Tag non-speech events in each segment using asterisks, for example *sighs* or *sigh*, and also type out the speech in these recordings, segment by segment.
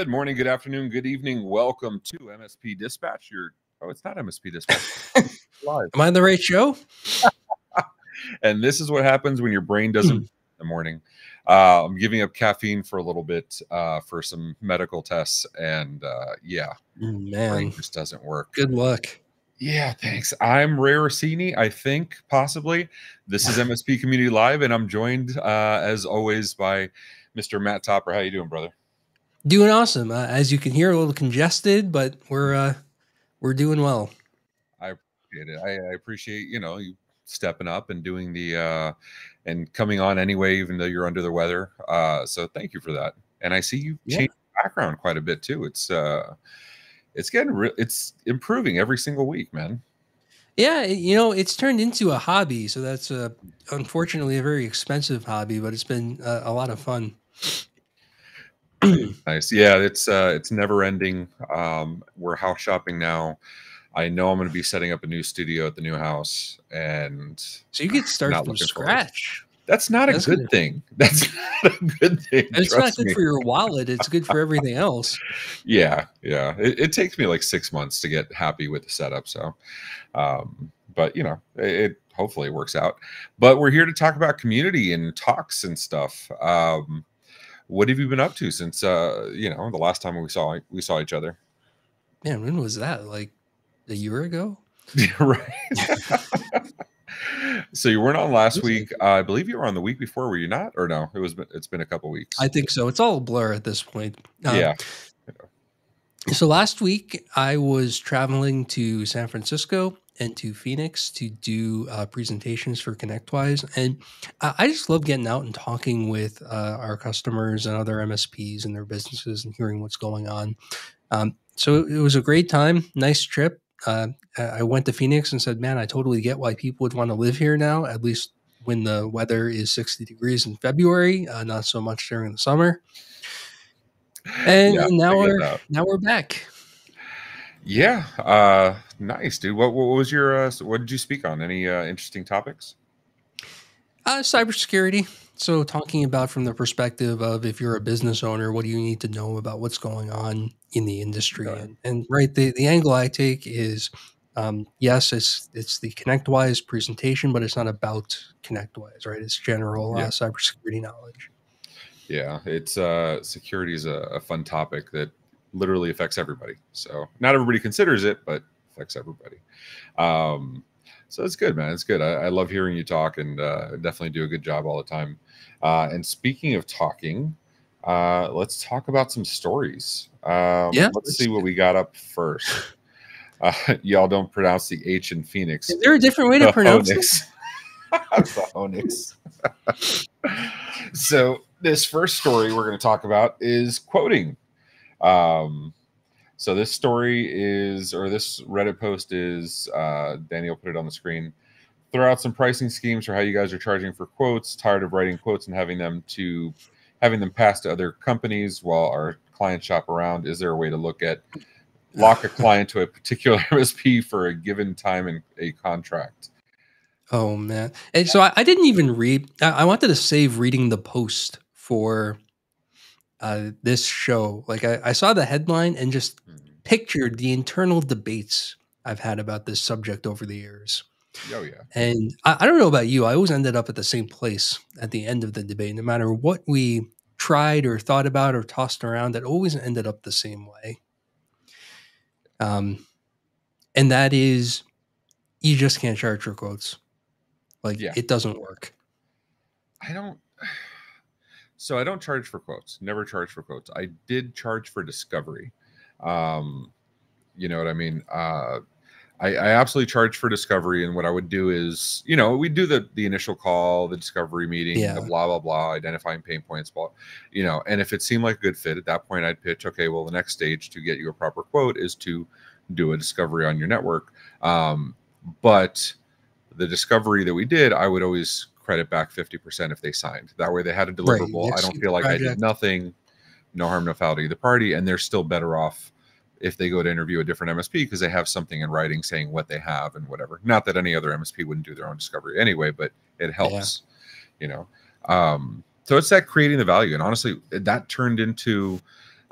Good morning, good afternoon, good evening. Welcome to MSP Dispatch. Your oh, it's not MSP Dispatch. *laughs* Live. Am I on the right show? *laughs* and this is what happens when your brain doesn't in the morning. Uh, I'm giving up caffeine for a little bit uh, for some medical tests, and uh, yeah, mm, man, just doesn't work. Good luck. Yeah, thanks. I'm Ray Orsini. I think possibly this is *sighs* MSP Community Live, and I'm joined uh, as always by Mr. Matt Topper. How you doing, brother? Doing awesome. Uh, as you can hear, a little congested, but we're uh, we're doing well. I appreciate it. I, I, appreciate you know you stepping up and doing the uh, and coming on anyway, even though you're under the weather. Uh, so thank you for that. And I see you yeah. changed background quite a bit too. It's uh, it's getting re- it's improving every single week, man. Yeah, you know, it's turned into a hobby. So that's uh, unfortunately a very expensive hobby, but it's been uh, a lot of fun. *clears throat* nice. Yeah, it's uh it's never ending. Um we're house shopping now. I know I'm going to be setting up a new studio at the new house and so you get started from scratch. That's not That's a good, good, thing. *laughs* That's not a good thing. And It's not good me. for your wallet. It's good for everything else. Yeah, yeah. It, it, takes me like six months to get happy with the setup. So, um, but you know, it, it hopefully works out. But we're here to talk about community and talks and stuff. Um, what have you been up to since uh you know the last time we saw we saw each other? Man when was that? Like a year ago? *laughs* Right. So you weren't on last week. Uh, i believe you were on the week before were you not? Or no? It was it's been a couple weeks. I think so. It's all a blur at this point. Um, yeah. so last week i was traveling to san francisco and to Phoenix to do uh, presentations for ConnectWise. And I just love getting out and talking with uh, our customers and other MSPs and their businesses and hearing what's going on. Um, so it was a great time, nice trip. Uh, I went to Phoenix and said, man, I totally get why people would want to live here now, at least when the weather is 60 degrees in February, uh, not so much during the summer. *sighs* And yeah, now we're now we're back. Yeah, uh, nice, dude. What, what was your uh, what did you speak on? Any uh, interesting topics? Uh, cybersecurity. So, talking about from the perspective of if you're a business owner, what do you need to know about what's going on in the industry? And, and, right, the, the angle I take is um, yes, it's it's the ConnectWise presentation, but it's not about ConnectWise, right? It's general uh, yeah. uh, cybersecurity knowledge. Yeah, it's uh, security is a, a fun topic that literally affects everybody. So not everybody considers it, but affects everybody. Um, so it's good, man. It's good. I, I love hearing you talk and uh, definitely do a good job all the time. Uh, and speaking of talking, uh, let's talk about some stories. Um, yeah. Let's see what we got up first. *laughs* Uh, y'all don't pronounce the H in Phoenix. Is there a different way to pronounce it? *laughs* the *laughs* so this first story we're going to talk about is quoting. Um, so this story is, or this Reddit post is, uh, Daniel put it on the screen. Throw out some pricing schemes for how you guys are charging for quotes. Tired of writing quotes and having them to having them pass to other companies while our clients shop around. Is there a way to look at lock a *laughs* client to a particular *laughs* MSP for a given time in a contract? Oh man! And so I, I didn't even read. I, I wanted to save reading the post for uh, this show. Like I, I, saw the headline and just mm-hmm. pictured the internal debates I've had about this subject over the years. Oh yeah. And I, I, don't know about you. I always ended up at the same place at the end of the debate, no matter what we tried or thought about or tossed around. It always ended up the same way. Um, and that is, you just can't charge your quotes. Like yeah. it doesn't work. I don't. So I don't charge for quotes. Never charge for quotes. I did charge for discovery. Um, you know what I mean? Uh, I, I absolutely charge for discovery, and what I would do is, you know, we do the the initial call, the discovery meeting, yeah. the blah blah blah, identifying pain points, blah, you know. And if it seemed like a good fit, at that point, I'd pitch, okay, well, the next stage to get you a proper quote is to do a discovery on your network. Um, but the discovery that we did, I would always credit back 50% if they signed. That way they had a deliverable. Right. I don't feel like. I did nothing, no harm, no foul to either party. And they're still better off if they go to interview a different MSP because they have something in writing saying what they have and whatever. Not that any other MSP wouldn't do their own discovery anyway, but it helps, yeah. you know. Um, so it's that creating the value. And honestly, that turned into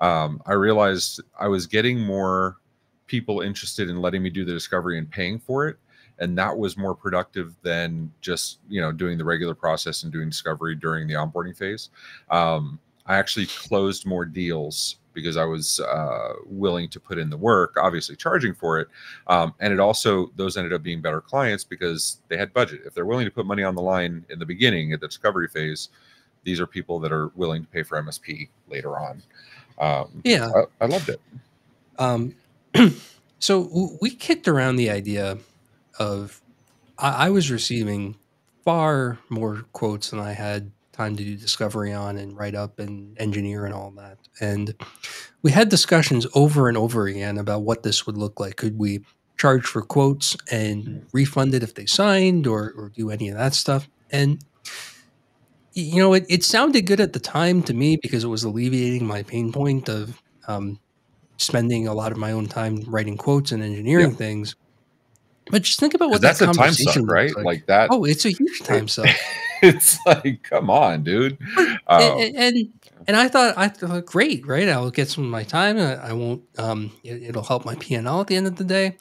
um, I realized I was getting more people interested in letting me do the discovery and paying for it and that was more productive than just you know doing the regular process and doing discovery during the onboarding phase. Um, i actually closed more deals because i was uh, willing to put in the work obviously charging for it. Um, and it also those ended up being better clients because they had budget. If they're willing to put money on the line in the beginning at the discovery phase these are people that are willing to pay for msp later on. Um, yeah. I, I loved it. Um, *clears throat* so we kicked around the idea of I, I was receiving far more quotes than I had time to do discovery on and write up and engineer and all that. And we had discussions over and over again about what this would look like. Could we charge for quotes and refund it if they signed or, or do any of that stuff? And you know, it, it sounded good at the time to me because it was alleviating my pain point of um, spending a lot of my own time writing quotes and engineering yeah. things. But just think about what that's that a time suck, right? Like. like. that. Oh, it's a huge time *laughs* suck. it's like, come on, dude. Um, and, and, and I thought, I thought, great, right? I'll get some of my time. I won't. Um, it, will help my P and L at the end of the day.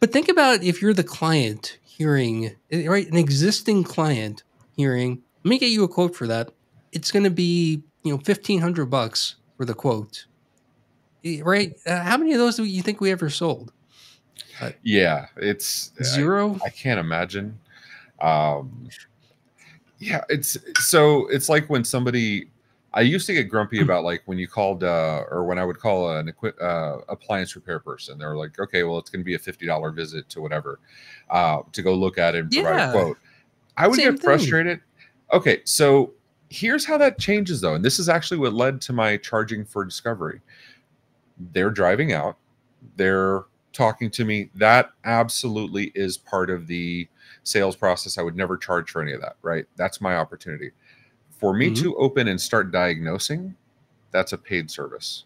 But think about if you're the client hearing, eh, right, an existing client hearing. Let me get you a quote for that. It's going to be you know fifteen hundred bucks for the quote, eh, right? Uh, how many of those do you think we ever sold? Yeah, it's zero. I, I can't imagine. Um, yeah, it's so it's like when somebody. I used to get grumpy hmm. about like when you called uh, or when I would call an equi- uh, appliance repair person. They're like, okay, well, it's going to be a fifty dollar visit to whatever uh, to go look at it and provide yeah. a quote. I would Same get frustrated. Thing. Okay, so here's how that changes though, and this is actually what led to my charging for discovery. They're driving out. They're talking to me, that absolutely is part of the sales process. I would never charge for any of that, right? That's my opportunity. For me mm-hmm. to open and start diagnosing, that's a paid service.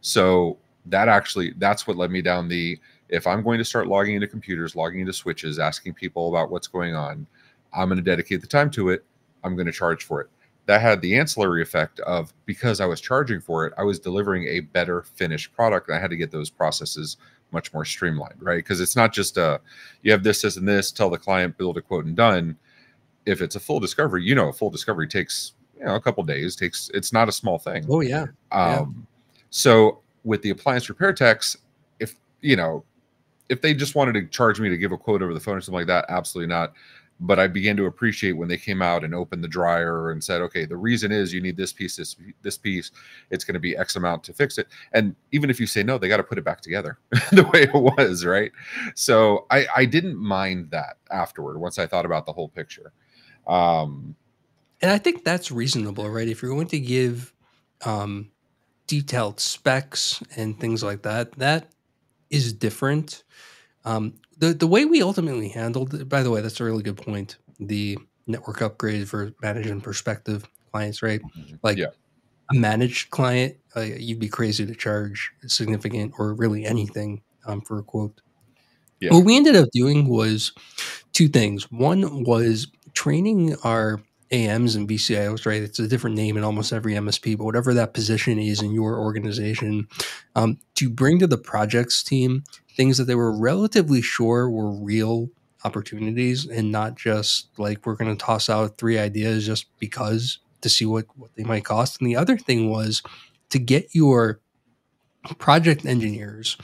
So that actually that's what led me down the if I'm going to start logging into computers, logging into switches, asking people about what's going on, I'm going to dedicate the time to it. I'm going to charge for it. That had the ancillary effect of because I was charging for it, I was delivering a better finished product. I had to get those processes much more streamlined, right? Because it's not just a you have this, this, and this, tell the client, build a quote and done. If it's a full discovery, you know, a full discovery takes you know a couple days. Takes it's not a small thing. Oh yeah. Um, yeah. So with the appliance repair techs, if you know, if they just wanted to charge me to give a quote over the phone or something like that, absolutely not but I began to appreciate when they came out and opened the dryer and said, okay, the reason is you need this piece, this this piece, it's going to be X amount to fix it. And even if you say no, they got to put it back together *laughs* the way it was, right? So I I didn't mind that afterward once I thought about the whole picture. Um, and I think that's reasonable, right? If you're going to give um, detailed specs and things like that, that is different. Um, the the way we ultimately handled it, by the way that's a really good point the network upgrade for managing perspective clients right mm-hmm. like yeah. a managed client uh, you'd be crazy to charge significant or really anything um, for a quote yeah. what we ended up doing was two things one was training our AMs and VCIOs, right? It's a different name in almost every MSP, but whatever that position is in your organization, um, to bring to the projects team things that they were relatively sure were real opportunities and not just like we're going to toss out three ideas just because to see what, what they might cost. And the other thing was to get your project engineers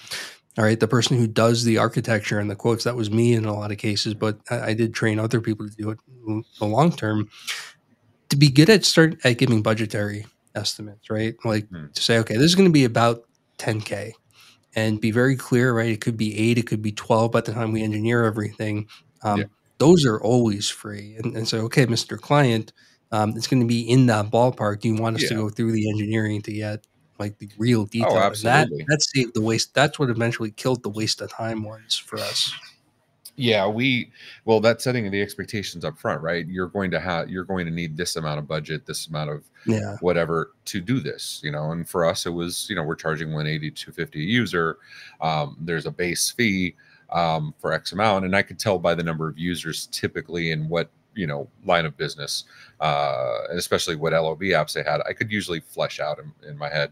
all right the person who does the architecture and the quotes that was me in a lot of cases but i, I did train other people to do it the long term to be good at start at giving budgetary estimates right like hmm. to say okay this is going to be about 10k and be very clear, right? It could be eight, it could be 12 by the time we engineer everything. Um, yeah. Those are always free. And, and so, okay, Mr. Client, um, it's going to be in that ballpark. Do you want us yeah. to go through the engineering to get like the real detail? Oh, absolutely. That, that saved the waste. That's what eventually killed the waste of time ones for us yeah we well that's setting the expectations up front right you're going to have you're going to need this amount of budget this amount of yeah whatever to do this you know and for us it was you know we're charging 180 250 a user um, there's a base fee um, for x amount and i could tell by the number of users typically and what you know line of business, uh, and especially what LOB apps they had, I could usually flesh out in, in my head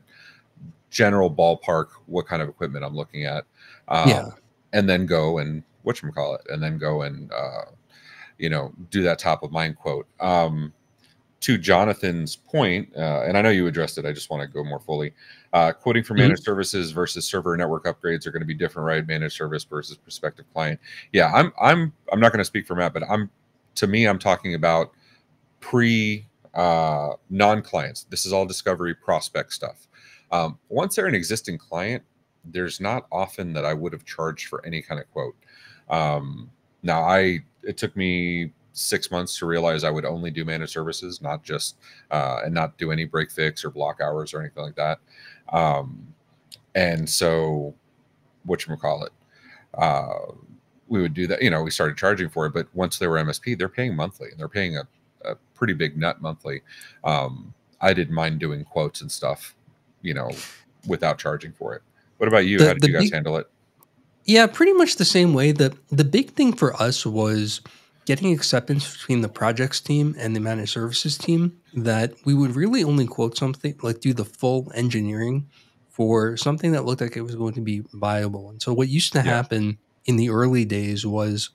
general ballpark what kind of equipment I'm looking at. Um, Yeah. and then go and what call it, and then go and uh, you know do that top of mind quote. Um, to Jonathan's point, uh, and I know you addressed it. I just want to go more fully. Uh, quoting for Mhm. managed services versus server network upgrades are going to be different, right? Managed service versus prospective client. Yeah, I'm I'm I'm not going to speak for Matt, but I'm to me I'm talking about pre uh, non clients. This is all discovery prospect stuff. Um, once they're an existing client, there's not often that I would have charged for any kind of quote. Um, now I it took me six months to realize I would only do managed services, not just uh, and not do any break fix or block hours or anything like that. Um, and so, what you call it, uh, we would do that. You know, we started charging for it, but once they were MSP, they're paying monthly, and they're paying a, a pretty big nut monthly. Um, I didn't mind doing quotes and stuff, you know, without charging for it. What about you? The- How did you guys big- handle it? Yeah, pretty much the same way. The the big thing for us was getting acceptance between the projects team and the managed services team that we would really only quote something like do the full engineering for something that looked like it was going to be viable. And so what used to Yeah. happen in the early days was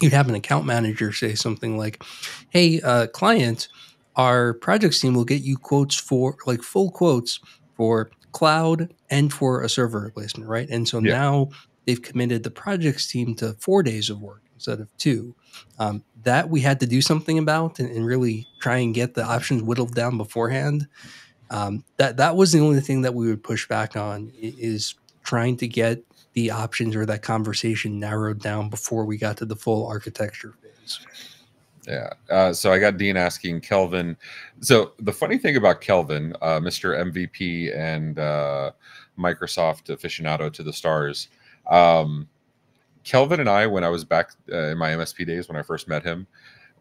you'd have an account manager say something like, "Hey, uh, client, our projects team will get you quotes for like full quotes for cloud and for a server replacement, right?" And so Yeah. now they've committed the projects team to four days of work instead of two. Um, that we had to do something about and, and really try and get the options whittled down beforehand. Um, that that was the only thing that we would push back on is trying to get the options or that conversation narrowed down before we got to the full architecture phase. Yeah. Uh, so I got Dean asking Kelvin. So the funny thing about Kelvin, uh, Mr. MVP and uh, Microsoft aficionado to the stars, um, Kelvin and I, when I was back uh, in my MSP days when I first met him,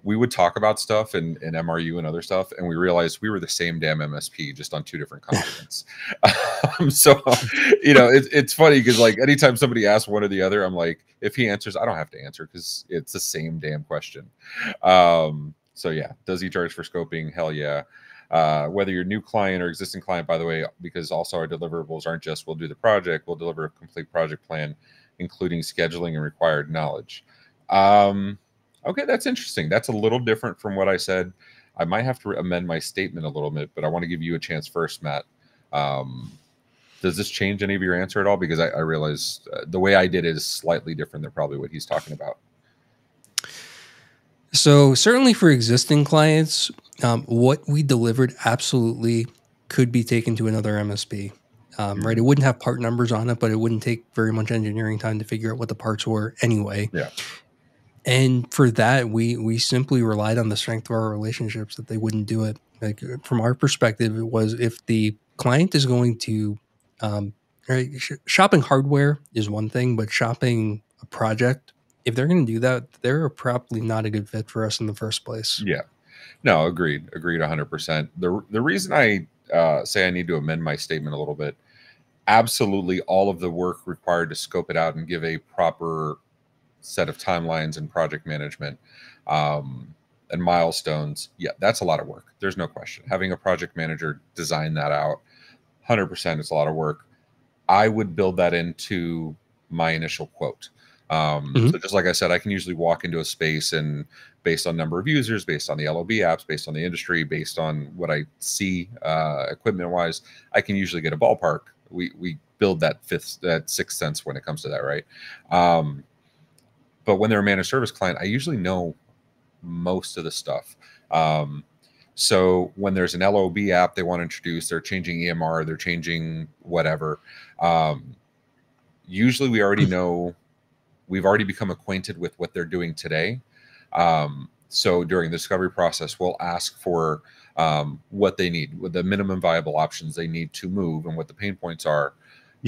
we would talk about stuff and, and MRU and other stuff, and we realized we were the same damn MSP, just on two different continents. *laughs* *laughs* um, so, you know, it, it's funny because like anytime somebody asks one or the other, I'm like, if he answers, I don't have to answer because it's the same damn question. Um, so yeah, does he charge for scoping? Hell yeah. Uh, whether you're new client or existing client, by the way, because also our deliverables aren't just we'll do the project, we'll deliver a complete project plan, including scheduling and required knowledge. Um, okay, that's interesting. That's a little different from what I said. I might have to amend my statement a little bit, but I want to give you a chance first, Matt. Um, does this change any of your answer at all? Because I, I realize uh, the way I did it is slightly different than probably what he's talking about. So certainly for existing clients, um, what we delivered absolutely could be taken to another MSP. Um, right, it wouldn't have part numbers on it, but it wouldn't take very much engineering time to figure out what the parts were anyway. Yeah. And for that, we we simply relied on the strength of our relationships that they wouldn't do it. Like from our perspective, it was if the client is going to, um, right, sh- shopping hardware is one thing, but shopping a project, if they're going to do that, they're probably not a good fit for us in the first place. Yeah. No, agreed. Agreed 100%. The the reason I uh, say I need to amend my statement a little bit, absolutely all of the work required to scope it out and give a proper set of timelines and project management um, and milestones. Yeah, that's a lot of work. There's no question. Having a project manager design that out, 100% it's a lot of work. I would build that into my initial quote. Um, Mhm. So just like I said, I can usually walk into a space and based on number of users, based on the LOB apps, based on the industry, based on what I see uh, equipment wise, I can usually get a ballpark. We we build that fifth that sixth sense when it comes to that, right? Um, but when they're a managed service client, I usually know most of the stuff. Um, so when there's an LOB app they want to introduce, they're changing EMR, they're changing whatever. Um, usually we already know, we've already become acquainted with what they're doing today. Um, so during the discovery process, we'll ask for um, what they need, what the minimum viable options they need to move, and what the pain points are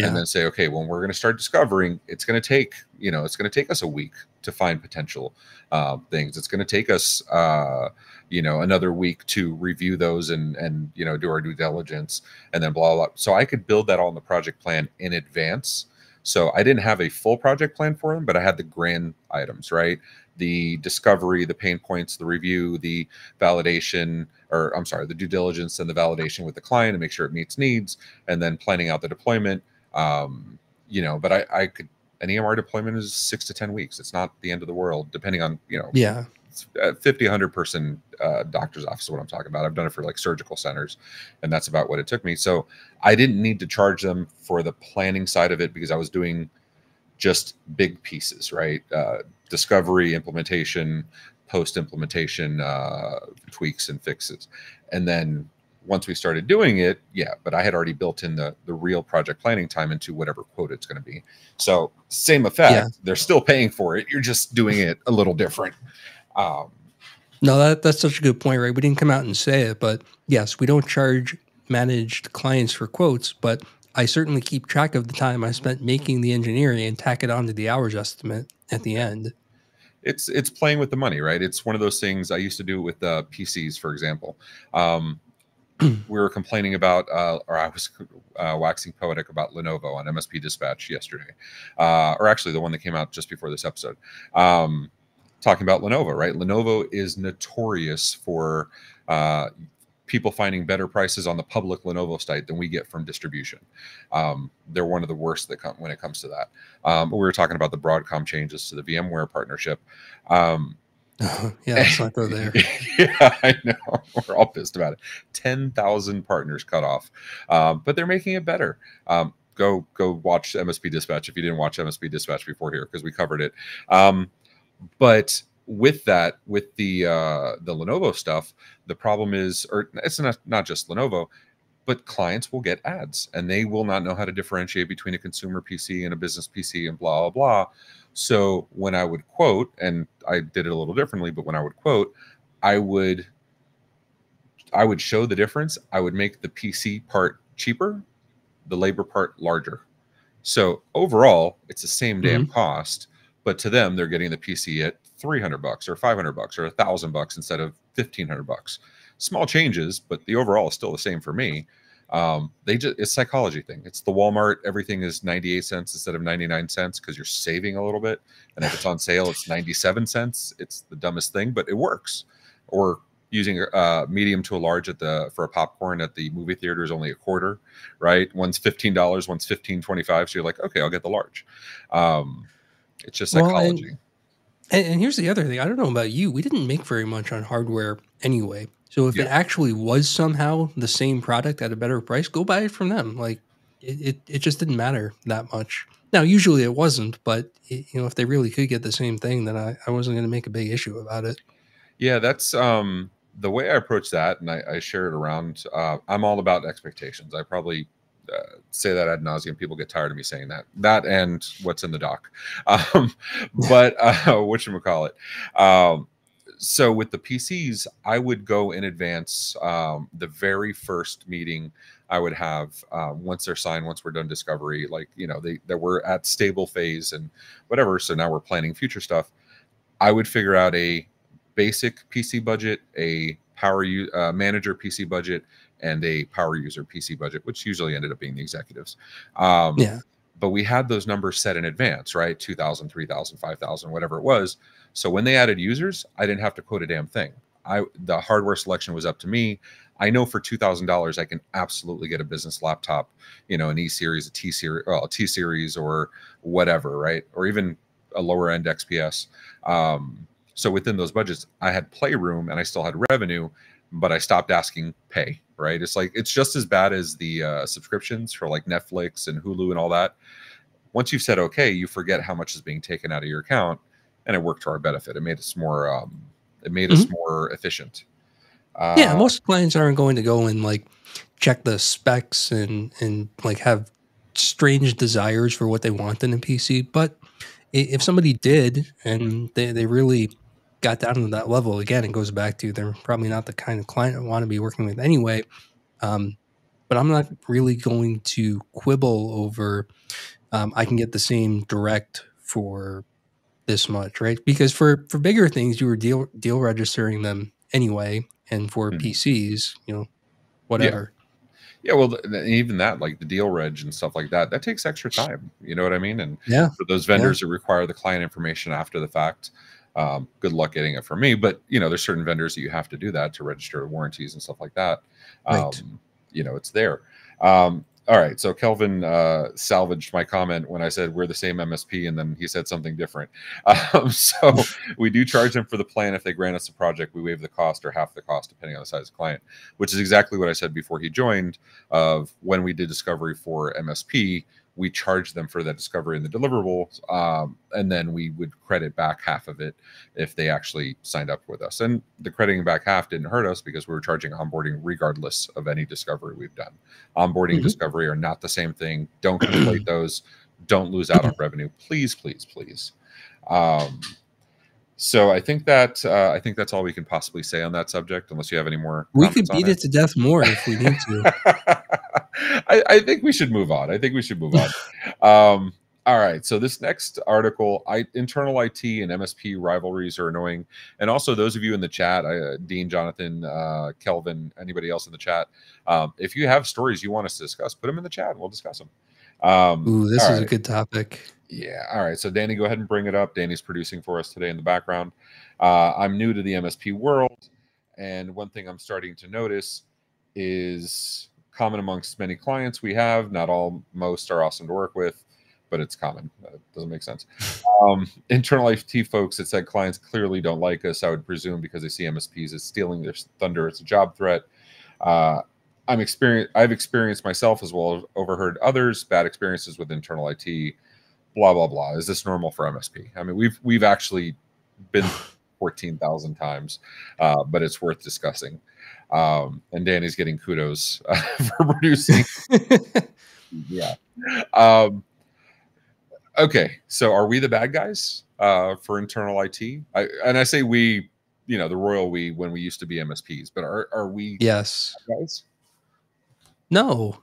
and then say, okay, when we're going to start discovering, it's going to take, you know, it's going to take us a week to find potential uh, things. It's going to take us, uh, you know, another week to review those and and you know do our due diligence, and then blah blah. blah. So I could build that all in the project plan in advance. So I didn't have a full project plan for them, but I had the grand items, right? the discovery, the pain points, the review, the validation, or I'm sorry, the due diligence and the validation with the client to make sure it meets needs, and then planning out the deployment. Um, you know, but I, I could an EMR deployment is six to ten weeks. It's not the end of the world, depending on you know. Yeah. 50 100 person uh, doctor's office is what i'm talking about i've done it for like surgical centers and that's about what it took me so i didn't need to charge them for the planning side of it because i was doing just big pieces right uh, discovery implementation post implementation uh, tweaks and fixes and then once we started doing it yeah but i had already built in the the real project planning time into whatever quote it's going to be so same effect yeah. they're still paying for it you're just doing it a little different um, no, that, that's such a good point, right? We didn't come out and say it, but yes, we don't charge managed clients for quotes, but I certainly keep track of the time I spent making the engineering and tack it onto the hours estimate at the end. It's it's playing with the money, right? It's one of those things I used to do with uh, PCs, for example. Um, we were complaining about, uh, or I was uh, waxing poetic about Lenovo on MSP Dispatch yesterday, uh, or actually the one that came out just before this episode. Um, talking about Lenovo, right? Lenovo is notorious for uh, people finding better prices on the public Lenovo site than we get from distribution. Um, they're one of the worst that come when it comes to that. Um, we were talking about the Broadcom changes to the VMware partnership. Um, *laughs* yeah, let's not there. *laughs* yeah, I know. *laughs* We're all pissed about it. Ten thousand partners cut off, um, but they're making it better. Um, go go watch MSP Dispatch if you didn't watch MSP Dispatch before here because we covered it. Um, but with that, with the uh, the Lenovo stuff, the problem is, or it's not not just Lenovo, but clients will get ads and they will not know how to differentiate between a consumer PC and a business PC and blah blah blah. So when I would quote, and I did it a little differently, but when I would quote, I would I would show the difference. I would make the PC part cheaper, the labor part larger. So overall, it's the same damn mm-hmm. cost but to them they're getting the pc at 300 bucks or 500 bucks or a thousand bucks instead of 1500 bucks small changes but the overall is still the same for me um, they just it's psychology thing it's the walmart everything is 98 cents instead of 99 cents because you're saving a little bit and if it's on sale it's 97 cents it's the dumbest thing but it works or using a uh, medium to a large at the for a popcorn at the movie theater is only a quarter right one's $15 one's 15 25 so you're like okay i'll get the large um, it's just psychology. Well, and, and, here's the other thing. I don't know about you. We didn't make very much on hardware anyway. So if yeah. it actually was somehow the same product at a better price, go buy it from them. Like it, it, it just didn't matter that much. Now, usually it wasn't, but it, you know, if they really could get the same thing, then I, I wasn't going to make a big issue about it. Yeah, that's um, the way I approach that, and I, I share it around. Uh, I'm all about expectations. I probably uh, say that ad nauseum. People get tired of me saying that. That and what's in the doc. *laughs* Um, but uh, *laughs* what should we call it? Um, so with the PCs, I would go in advance. Um, the very first meeting I would have uh, once they're signed, once we're done discovery, like you know, they that we're at stable phase and whatever. So now we're planning future stuff. I would figure out a basic PC budget, a power u- uh, manager PC budget, and a power user PC budget, which usually ended up being the executives. Um, yeah. But we had those numbers set in advance, right? 2,000, 3,000, 5,000, whatever it was. So when they added users, I didn't have to quote a damn thing. I the hardware selection was up to me. I know for two thousand dollars I can absolutely get a business laptop, you know, an E series, a T series, well, a T series, or whatever, right? Or even a lower end XPS. Um, so within those budgets, I had playroom and I still had revenue, but I stopped asking pay right? It's like it's just as bad as the uh, subscriptions for like Netflix and Hulu and all that. Once you've said okay, you forget how much is being taken out of your account, and it worked to our benefit. It made us more. Um, it made mm-hmm. us more efficient. Uh, yeah, most clients aren't going to go and like check the specs and and like have strange desires for what they want in a PC. But if somebody did and they, they really got down to that level again, it goes back to they're probably not the kind of client I want to be working with anyway. Um, but I'm not really going to quibble over. Um, I can get the same direct for this much, right? Because for for bigger things, you were deal deal registering them anyway, and for mm-hmm. PCs, you know, whatever. Yeah. Yeah, well, even that, like the deal reg and stuff like that, that takes extra time. You know what I mean? And yeah, for those vendors yeah. that require the client information after the fact, Um, good luck getting it from me. But you know, there's certain vendors that you have to do that to register warranties and stuff like that. Um, right. You know, it's there. Um, all right. So Kelvin uh, salvaged my comment when I said we're the same MSP, and then he said something different. *laughs* Um, so we do charge them for the plan. If they grant us a project, we waive the cost or half the cost, depending on the size of the client, which is exactly what I said before he joined. Of when we did discovery for MSP, we charge them for that discovery in the deliverables, um, and then we would credit back half of it if they actually signed up with us. And the crediting back half didn't hurt us because we were charging onboarding regardless of any discovery we've done. Onboarding mm-hmm. discovery are not the same thing. Don't *clears throat* conflate those. Don't lose out on revenue, please, please, please. Um, so I think that uh, I think that's all we can possibly say on that subject, unless you have any more. We could beat it. it. to death more if we need to. *laughs* I, I, think we should move on. I think we should move on. um, all right. So this next article, I, internal IT and MSP rivalries are annoying, and also those of you in the chat, uh, Dean, Jonathan, uh, Kelvin, anybody else in the chat, um, if you have stories you want us to discuss, put them in the chat, and we'll discuss them. Um, Ooh, this is right. a good topic. Yeah. All right. So, Danny, go ahead and bring it up. Danny's producing for us today in the background. Uh, I'm new to the MSP world. And one thing I'm starting to notice is common amongst many clients we have. Not all, most are awesome to work with, but it's common. That doesn't make sense. *laughs* Um, internal IT folks that said clients clearly don't like us, I would presume because they see MSPs as stealing their thunder. It's a job threat. Uh, I'm experienced. I've experienced myself as well as overheard others bad experiences with internal IT blah blah blah. Is this normal for MSP? I mean, we've we've actually been *sighs* fourteen thousand times, uh, but it's worth discussing. Um, and Danny's getting kudos uh, *laughs* for producing. *laughs* yeah. Um, okay, so are we the bad guys uh, for internal IT? I, and I say we, you know, the royal we when we used to be MSPs, but are are we? Yes. Guys? No.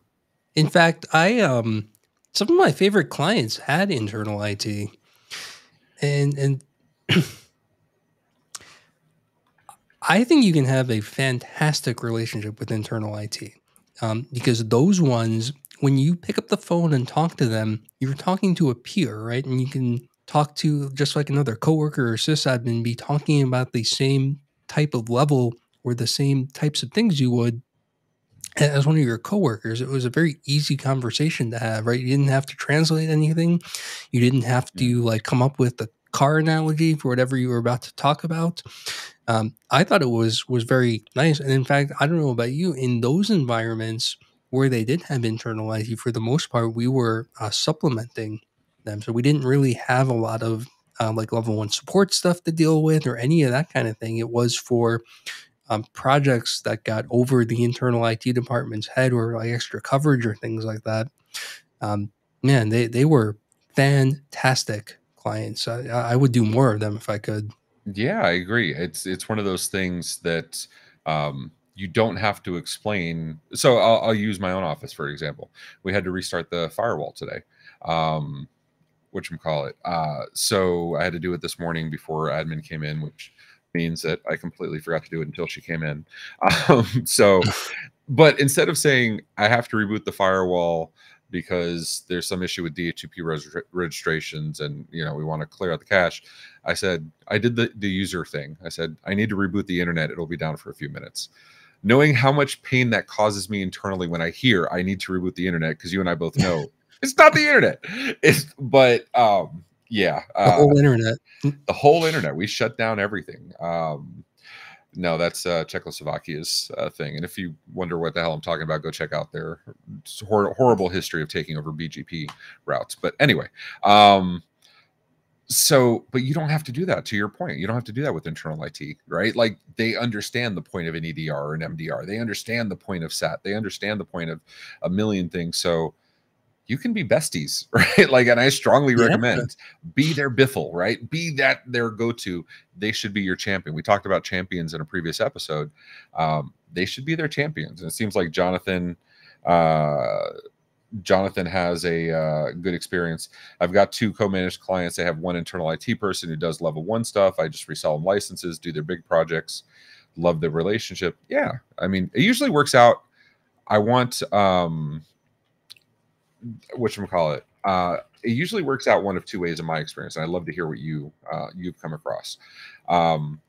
In fact, I um some of my favorite clients had internal IT, and and *clears throat* I think you can have a fantastic relationship with internal IT um, because those ones, when you pick up the phone and talk to them, you're talking to a peer, right? And you can talk to just like another coworker or sysadmin, be talking about the same type of level or the same types of things you would as one of your coworkers, it was a very easy conversation to have, right? You didn't have to translate anything. You didn't have to like come up with a car analogy for whatever you were about to talk about. Um, I thought it was was very nice, and in fact, I don't know about you. In those environments where they did have internal IT, for the most part, we were uh, supplementing them, so we didn't really have a lot of uh, like level one support stuff to deal with or any of that kind of thing. It was for um, projects that got over the internal IT department's head or like extra coverage or things like that. Um, man, they, they were fantastic clients. I, I would do more of them if I could. Yeah, I agree. It's it's one of those things that um, you don't have to explain. So I'll, I'll, use my own office for example. We had to restart the firewall today. Um, which call it. Uh, so I had to do it this morning before admin came in, which means that I completely forgot to do it until she came in. Um, so, but instead of saying I have to reboot the firewall because there's some issue with DHCP res- registrations and you know we want to clear out the cache, I said I did the the user thing. I said I need to reboot the internet. It'll be down for a few minutes. Knowing how much pain that causes me internally when I hear I need to reboot the internet because you and I both know *laughs* it's not the internet. It's but um yeah, the uh, whole internet. The whole internet. We shut down everything. Um, no, that's uh, Czechoslovakia's uh, thing. And if you wonder what the hell I'm talking about, go check out their hor- horrible history of taking over BGP routes. But anyway, um, so but you don't have to do that. To your point, you don't have to do that with internal IT, right? Like they understand the point of an EDR or an MDR. They understand the point of SAT. They understand the point of a million things. So you can be besties, *laughs* right? Like, and I strongly yeah. recommend be their biffle, right? Be that their go to. They should be your champion. We talked about champions in a previous episode. Um, they should be their champions. And it seems like Jonathan, uh, Jonathan has a uh, good experience. I've got two co-managed clients. They have one internal IT person who does level one stuff. I just resell them licenses, do their big projects. Love the relationship. Yeah, I mean, it usually works out. I want um, what you call it. uh, it usually works out one of two ways in my experience, and I'd love to hear what you uh, you've come across. Um,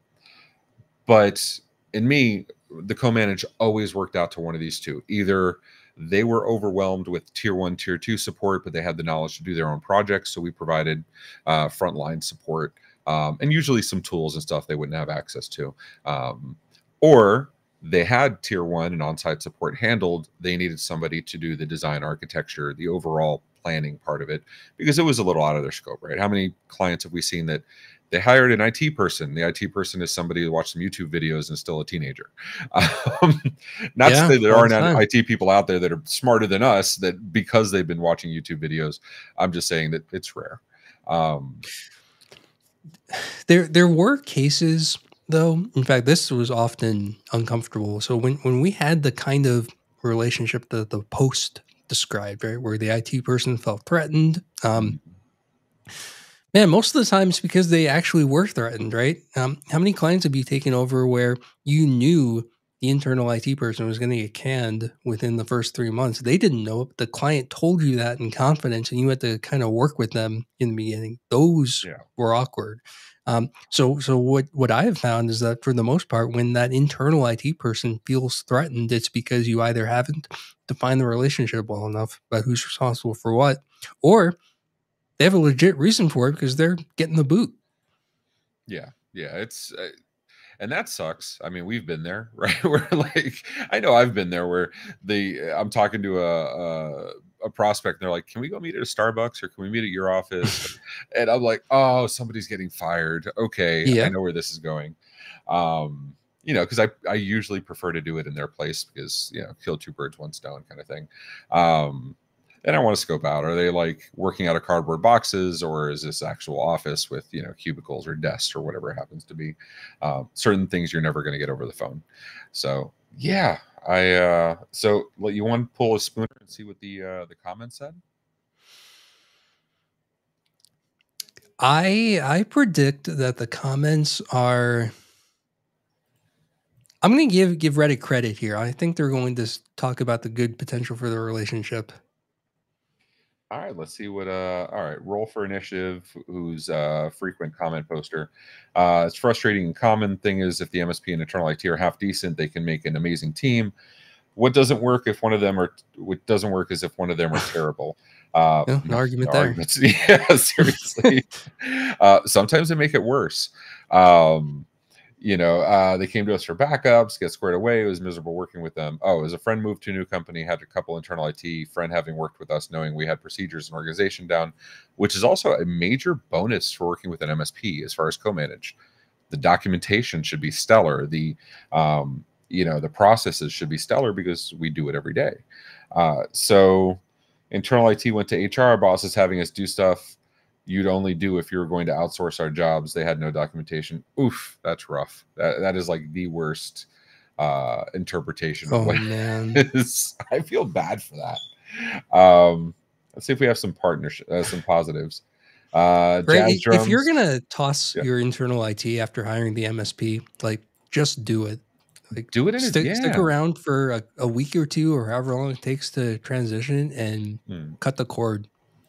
but in me, the co-manage always worked out to one of these two. Either they were overwhelmed with tier one, tier two support, but they had the knowledge to do their own projects, so we provided uh, frontline support um, and usually some tools and stuff they wouldn't have access to. Um, or they had tier one and on-site support handled. They needed somebody to do the design architecture, the overall planning part of it, because it was a little out of their scope, right? How many clients have we seen that they hired an IT person. The IT person is somebody who watched some YouTube videos and is still a teenager. *laughs* Um, not yeah, to say there aren't IT people out there that are smarter than us that because they've been watching YouTube videos. I'm just saying that it's rare. Um, *sighs* there, there were cases though. In fact, this was often uncomfortable. So when when we had the kind of relationship that the post described, right, where the IT person felt threatened. Um, man, most of the time it's because they actually were threatened, right? Um, how many clients have you taken over where you knew the internal IT person was going to get canned within the first three months? They didn't know it. The client told you that in confidence, and you had to kind of work with them in the beginning. Those yeah. were awkward. Um, so, so what what I have found is that for the most part, when that internal IT person feels threatened, it's because you either haven't defined the relationship well enough about who's responsible for what, or they have a legit reason for it because they're getting the boot. Yeah, yeah, it's. Uh, and that sucks. I mean, we've been there, *laughs* right? Where like I know I've been there where the I'm talking to a, a a prospect and they're like, "Can we go meet at a Starbucks or can we meet at your office?" *laughs* and I'm like, "Oh, somebody's getting fired. Okay, yeah. I know where this is going." Um, you know, because I I usually prefer to do it in their place because you know, kill two birds, one stone kind of thing. Um, and I want to scope out: are they like working out of cardboard boxes, or is this actual office with you know cubicles or desks or whatever it happens to be? Um, certain things you're never going to get over the phone. So yeah, I uh so you want to pull a spooner and see what the uh the comments said? I I predict that the comments are I'm going to give give Reddit credit here. I think they're going to talk about the good potential for the relationship. All right, let's see what. Uh, all right, roll for initiative. Who's a frequent comment poster? Uh, it's frustrating. Common thing is if the MSP and internal IT are half decent, they can make an amazing team. What doesn't work if one of them are? What doesn't work is if one of them are *laughs* terrible. Uh, an argument *laughs* there. *laughs* Yeah, seriously. uh, sometimes they make it worse. Um, you know, uh, they came to us for backups, get squared away. It was miserable working with them. Oh, as a friend moved to a new company, had a couple internal IT, friend having worked with us, knowing we had procedures and organization down, which is also a major bonus for working with an MSP as far as co-manage. The documentation should be stellar. The, um, you know, the processes should be stellar because we do it every day. Uh, so internal IT went to HR, bosses having us do stuff you'd only do if you were going to outsource our jobs. They had no documentation. Oof, that's rough. That that is like the worst uh interpretation oh, *laughs* man. I feel bad for that. Um let's see if we have some partnership uh, some positives. Uh right, if you're gonna toss yeah. your internal IT after hiring the MSP, like just do it. Like do it in stick, a, yeah. stick around for a, a, week or two or however long it takes to transition and hmm. cut the cord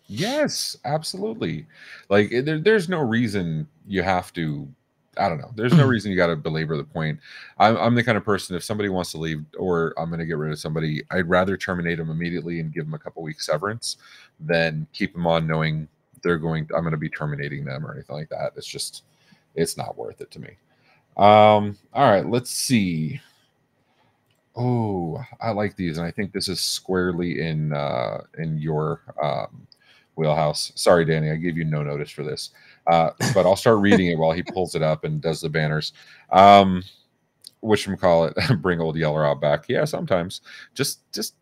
Yes, absolutely. Like eh, there, there's no reason you have to. I don't know. There's no reason you got to belabor the point. I'm, I'm the kind of person if somebody wants to leave or I'm going to get rid of somebody, I'd rather terminate them immediately and give them a couple weeks severance than keep them on knowing they're going. I'm going to be terminating them or anything like that. It's just, it's not worth it to me. Um. All right. Let's see. Oh, I like these, and I think this is squarely in uh, in your um, wheelhouse. Sorry, Danny, I gave you no notice for this, uh, but I'll start reading it while he pulls it up and does the banners. Um, which call it *laughs* bring old Yeller out back? Yeah, sometimes just just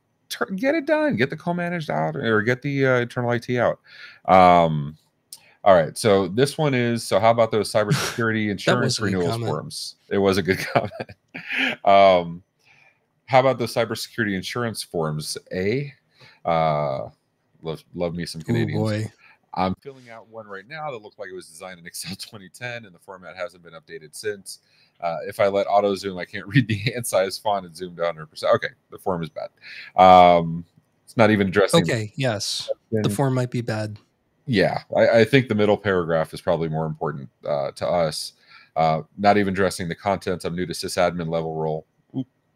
get it done, get the co-managed out, or get the uh, internal IT out. Um, all right, so this one is so. How about those cybersecurity *laughs* insurance renewals forms? It was a good *laughs* comment. um, how about the cybersecurity insurance forms? A uh, Love, love me some Canadians. Oh boy. I'm filling out one right now that looked like it was designed in Excel *laughs* 2010, and the format hasn't been updated since. Uh, if I let auto zoom, I can't *laughs* read the hand size font and zoomed 100%. Okay, the form is bad. Um, it's not even addressing. Okay, yes. the form might be bad. Yeah, I, I, think the middle paragraph is probably more important uh, to us. Uh, not even addressing the contents. I'm new to sysadmin level role.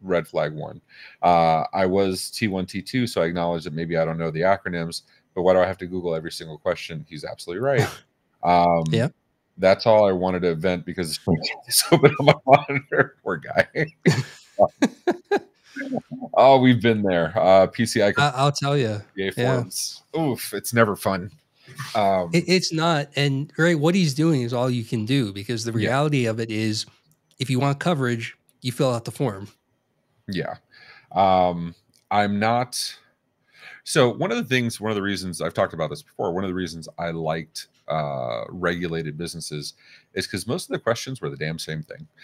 Red flag one. Uh, I was T1, T2, so I acknowledge that maybe I don't know the acronyms, but why do I have to Google every single question? He's absolutely right. *laughs* Um, yeah. That's all I wanted to vent because it's *laughs* open on my *laughs* monitor. Poor guy. oh, we've been there. Uh, PCI. I, will tell you. Forms. Yeah. Oof, it's never fun. Um, it, it's not. And right, what he's doing is all you can do because the reality yeah. of it is, if you want coverage, you fill out the form. Yeah. Um, I'm not. So one of the things, one of the reasons I've talked about this before, one of the reasons I liked uh, regulated businesses is because most of the questions were the damn same thing. *laughs*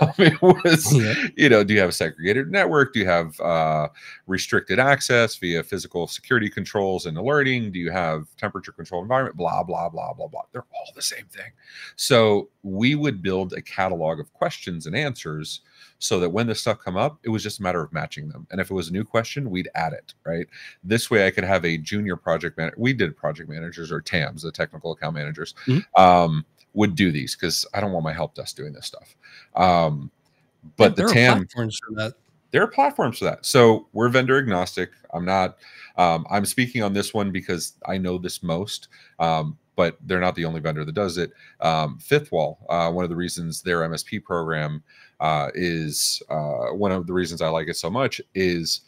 Um, it was, yeah. you know, do you have a segregated network? Do you have uh, restricted access via physical security controls and alerting? Do you have temperature control environment? Blah, blah, blah, blah, blah. They're all the same thing. So we would build a catalog of questions and answers so that when this stuff come up, it was just a matter of matching them. And if it was a new question, we'd add it, right? This way I could have a junior project manager. We did project managers or TAMs, the technical account managers, mm-hmm. um, would do these because I don't want my help desk doing this stuff. Um, but the TAM platforms for that. There are platforms for that. So we're vendor agnostic. I'm not. Um, I'm speaking on this one because I know this most. Um, but they're not the only vendor that does it. Um, Fifth Wall, uh, one of the reasons their MSP program uh, is uh, one of the reasons I like it so much is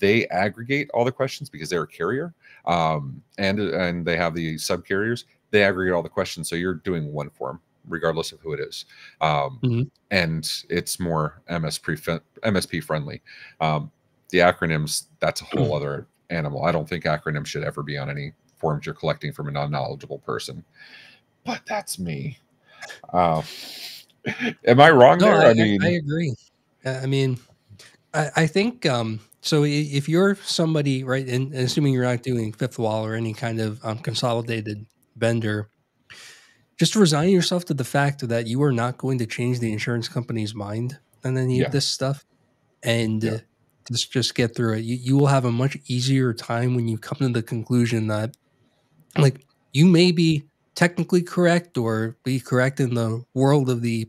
they aggregate all the questions because they're a carrier um, and and they have the sub carriers. They aggregate all the questions, so you're doing one form regardless of who it is, um, mm-hmm. and it's more MSP MSP friendly. Um, the acronyms that's a whole other animal. I don't think acronyms should ever be on any forms you're collecting from a non-knowledgeable person, but that's me. Uh, *laughs* Am I wrong no, there? I, I mean, I agree. I mean, I, I think um, so. If you're somebody, right, and, and, assuming you're not doing fifth wall or any kind of um, consolidated vendor, just resign yourself to the fact that you are not going to change the insurance company's mind on any yeah. of this stuff, and yeah. uh, just just get through it. You, you will have a much easier time when you come to the conclusion that, like, you may be technically correct or be correct in the world of the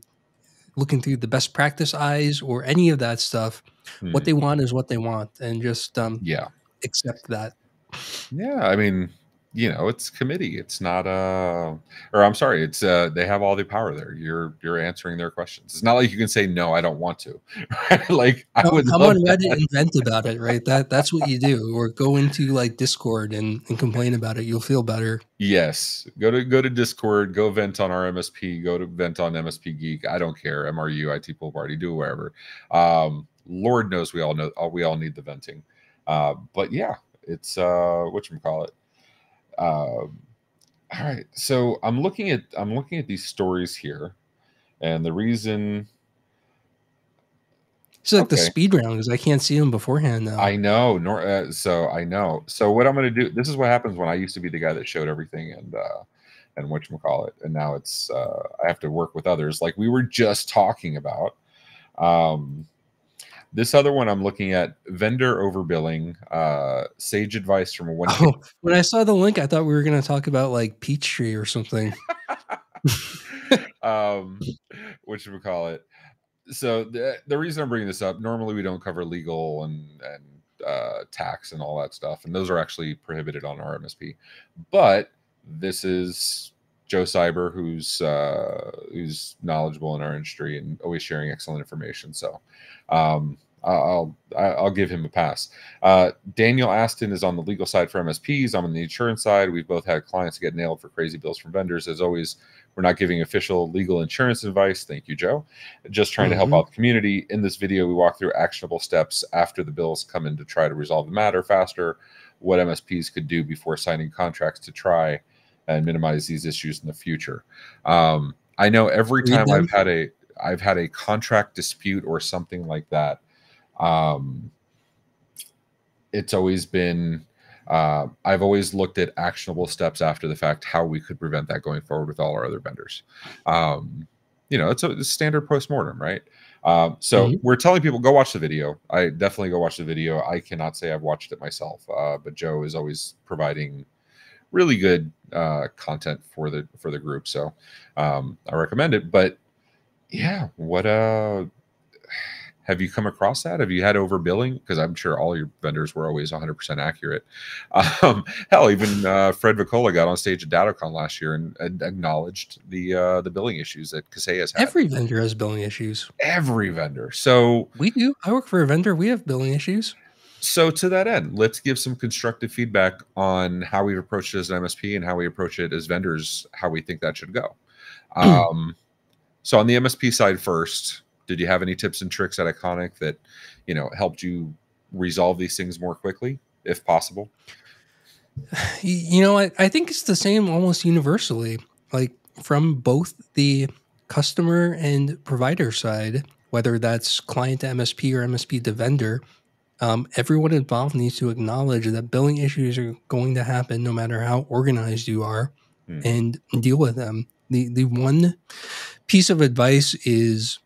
looking through the best practice eyes or any of that stuff. Hmm. What they want is what they want, and just um, yeah, accept that. Yeah, I mean, you know it's committee it's not uh or i'm sorry it's uh they have all the power there you're you're answering their questions it's not like you can say no i don't want to *laughs* right like i would come on reddit and vent about it right that that's what you do or go into like discord and, and complain about it you'll feel better. Yes go to go to discord go vent on our msp go to vent on msp geek i don't care mru it pool party do wherever um lord knows we all know we all need the venting uh but yeah it's uh what you call it um, all right, so I'm looking at I'm looking at these stories here, and the reason. It's like okay. the speed round because I can't see them beforehand now. I know, nor uh, so I know. So what I'm going to do? This is what happens when I used to be the guy that showed everything and uh, and what you call it, and now it's uh, I have to work with others, like we were just talking about. Um, this other one I'm looking at vendor overbilling, uh, sage advice from a one. *laughs* Oh, when I saw the link, I thought we were going to talk about like Peachtree or something. *laughs* um, what should we call it? So the the reason I'm bringing this up, normally we don't cover legal and and uh, tax and all that stuff, and those are actually prohibited on our MSP. But this is Joe Cyber, who's uh, who's knowledgeable in our industry and always sharing excellent information. So um, I'll I'll give him a pass. Uh, Daniel Aston is on the legal side for MSPs. I'm on the insurance side. We've both had clients get nailed for crazy bills from vendors. As always, we're not giving official legal insurance advice. Thank you, Joe. Just trying mm-hmm. to help mm-hmm. out the community. In this video, we walk through actionable steps after the bills come in to try to resolve the matter faster. What MSPs could do before signing contracts to try and minimize these issues in the future. Um, I know every time I've had a I've had a contract dispute or something like that um, it's always been uh, I've always looked at actionable steps after the fact, how we could prevent that going forward with all our other vendors. Um, you know, it's a, it's standard postmortem, right? Um, so mm-hmm. we're telling people go watch the video. I definitely go watch the video. I cannot say I've watched it myself, uh, but Joe is always providing really good uh, content for the for the group. So um, I recommend it. But yeah, what uh have you come across that? Have you had overbilling? Because I'm sure all your vendors were always 100% accurate. *laughs* Um, hell, even uh, Fred Voccola got on stage at DattoCon last year and, and acknowledged the uh, the billing issues that Kaseya's had. Every vendor has billing issues. Every vendor. So we do. I work for a vendor. We have billing issues. So to that end, let's give some constructive feedback on how we've approached it as an MSP and how we approach it as vendors, how we think that should go. *clears throat* Um, so on the MSP side first, did you have any tips and tricks at Iconic that you know helped you resolve these things more quickly, if possible? You know, I, I think it's the same almost universally, like from both the customer and provider side, whether that's client to MSP or MSP to vendor. Um, everyone involved needs to acknowledge that billing issues are going to happen no matter how organized you are mm. and deal with them. The the one piece of advice is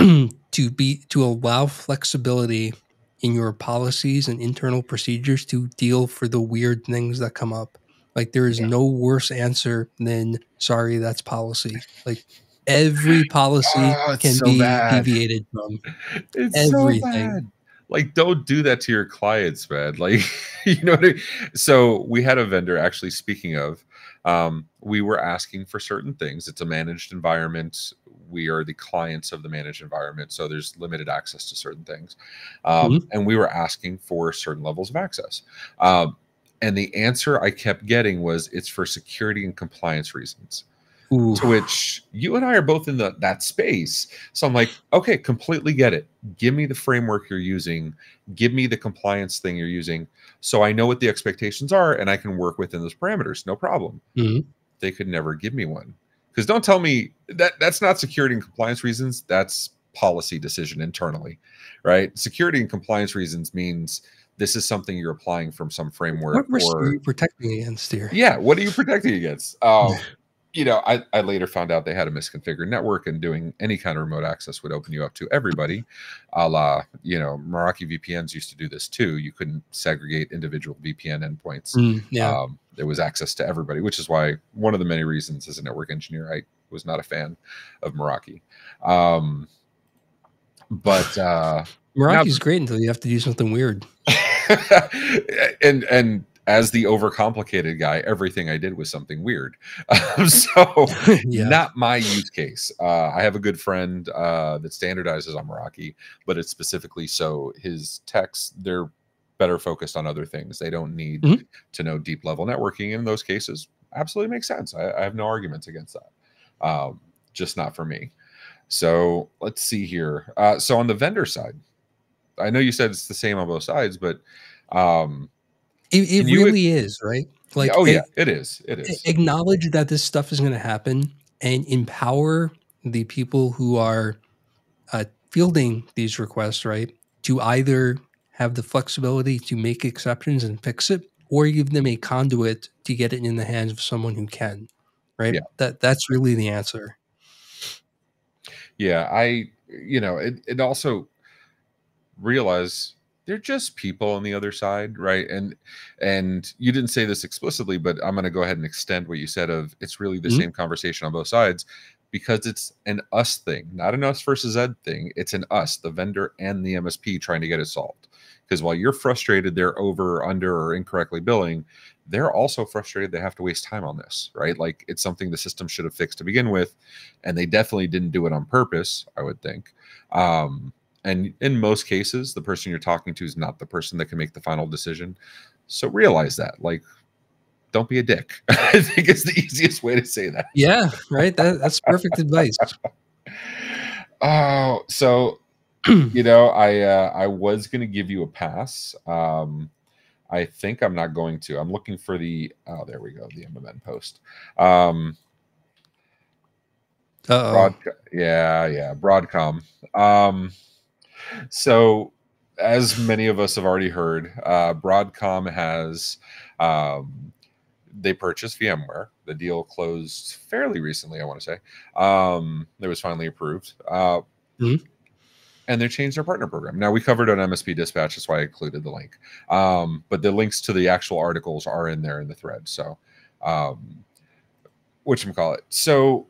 *clears throat* to be to allow flexibility in your policies and internal procedures to deal for the weird things that come up. Like there is yeah. no worse answer than sorry, that's policy. Like every *sighs* policy oh, can so be bad. deviated from. *laughs* It's everything. So like don't do that to your clients, man. Like *laughs* you know I mean? So we had a vendor actually speaking of um, we were asking for certain things. It's a managed environment we are the clients of the managed environment, so there's limited access to certain things, um, mm-hmm. and we were asking for certain levels of access. Um, and the answer I kept getting was it's for security and compliance reasons. Ooh. To which you and I are both in the that space. So I'm like, okay, completely get it. Give me the framework you're using. Give me the compliance thing you're using, so I know what the expectations are and I can work within those parameters. No problem. Mm-hmm. They could never give me one. Because don't tell me that that's not security and compliance reasons. That's policy decision internally, right? Security and compliance reasons means this is something you're applying from some framework. What risk or, are you protecting against here? Yeah, what are you protecting against? Um, you know, I, I later found out they had a misconfigured network and doing any kind of remote access would open you up to everybody. A la, you know, Meraki VPNs used to do this too. You couldn't segregate individual VPN endpoints. Mm, yeah. Um, there was access to everybody, which is why one of the many reasons as a network engineer, I was not a fan of Meraki. Um, but uh, Meraki's now, great until you have to do something weird. *laughs* and and as the overcomplicated guy, everything I did was something weird. *laughs* Um, *laughs* so, yeah. not my use case. Uh, I have a good friend uh, that standardizes on Meraki, but it's specifically so his techs they're better focused on other things. They don't need mm-hmm. to know deep level networking. In those cases, absolutely makes sense. I, I have no arguments against that. Um, just not for me. So let's see here. Uh, so on the vendor side, I know you said it's the same on both sides, but um, it, it really is, right? Like, oh yeah, it, it is. It is. Acknowledge that this stuff is going to happen and empower the people who are uh, fielding these requests, right, to either have the flexibility to make exceptions and fix it, or give them a conduit to get it in the hands of someone who can, right? Yeah. That that's really the answer. Yeah, I you know it. It also realize they're just people on the other side right? And and you didn't say this explicitly but i'm going to go ahead and extend what you said of it's really the mm-hmm. same conversation on both sides because it's an us thing not an us versus ed thing. It's an us the vendor and the msp trying to get it solved. Because while you're frustrated they're over under or incorrectly billing they're also frustrated they have to waste time on this right? Like it's something the system should have fixed to begin with and they definitely didn't do it on purpose i would think. Um and in most cases the person you're talking to is not the person that can make the final decision. So realize that like don't be a dick. *laughs* I think it's the easiest way to say that. Yeah right? That, that's perfect advice. *laughs* Oh so *clears throat* you know i uh, i was going to give you a pass. Um i think i'm not going to. I'm looking for the oh there we go the mmn post. Um Broad, yeah yeah broadcom. Um so, as many of us have already heard, uh, Broadcom has um, they purchased VMware. The deal closed fairly recently, I want to say. Um, it was finally approved. Uh, mm-hmm. and they changed their partner program. Now we covered on MSP Dispatch, that's why I included the link. Um, but the links to the actual articles are in there in the thread. So, um, what you call it? So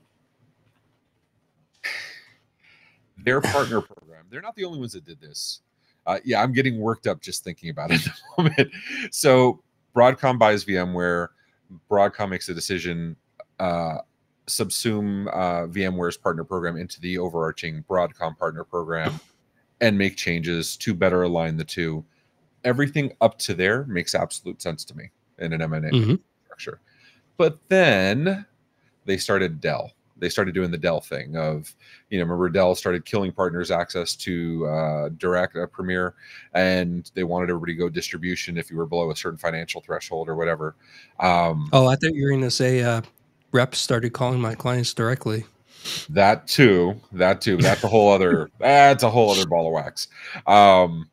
*sighs* their partner program. They're not the only ones that did this. Uh, yeah, I'm getting worked up just thinking about it *laughs* at the moment. So Broadcom buys VMware. Broadcom makes a decision, uh, subsume uh, VMware's partner program into the overarching Broadcom partner program, and make changes to better align the two. Everything up to there makes absolute sense to me in an M&A mm-hmm. structure. But then they started Dell they started doing the Dell thing of, you know, remember Dell started killing partners access to uh, direct uh, Premier, and they wanted everybody to go distribution if you were below a certain financial threshold or whatever. Um, oh, I thought you were going to say uh, reps started calling my clients directly. That too, that too. That's a whole other. *laughs* that's a whole other ball of wax. Um,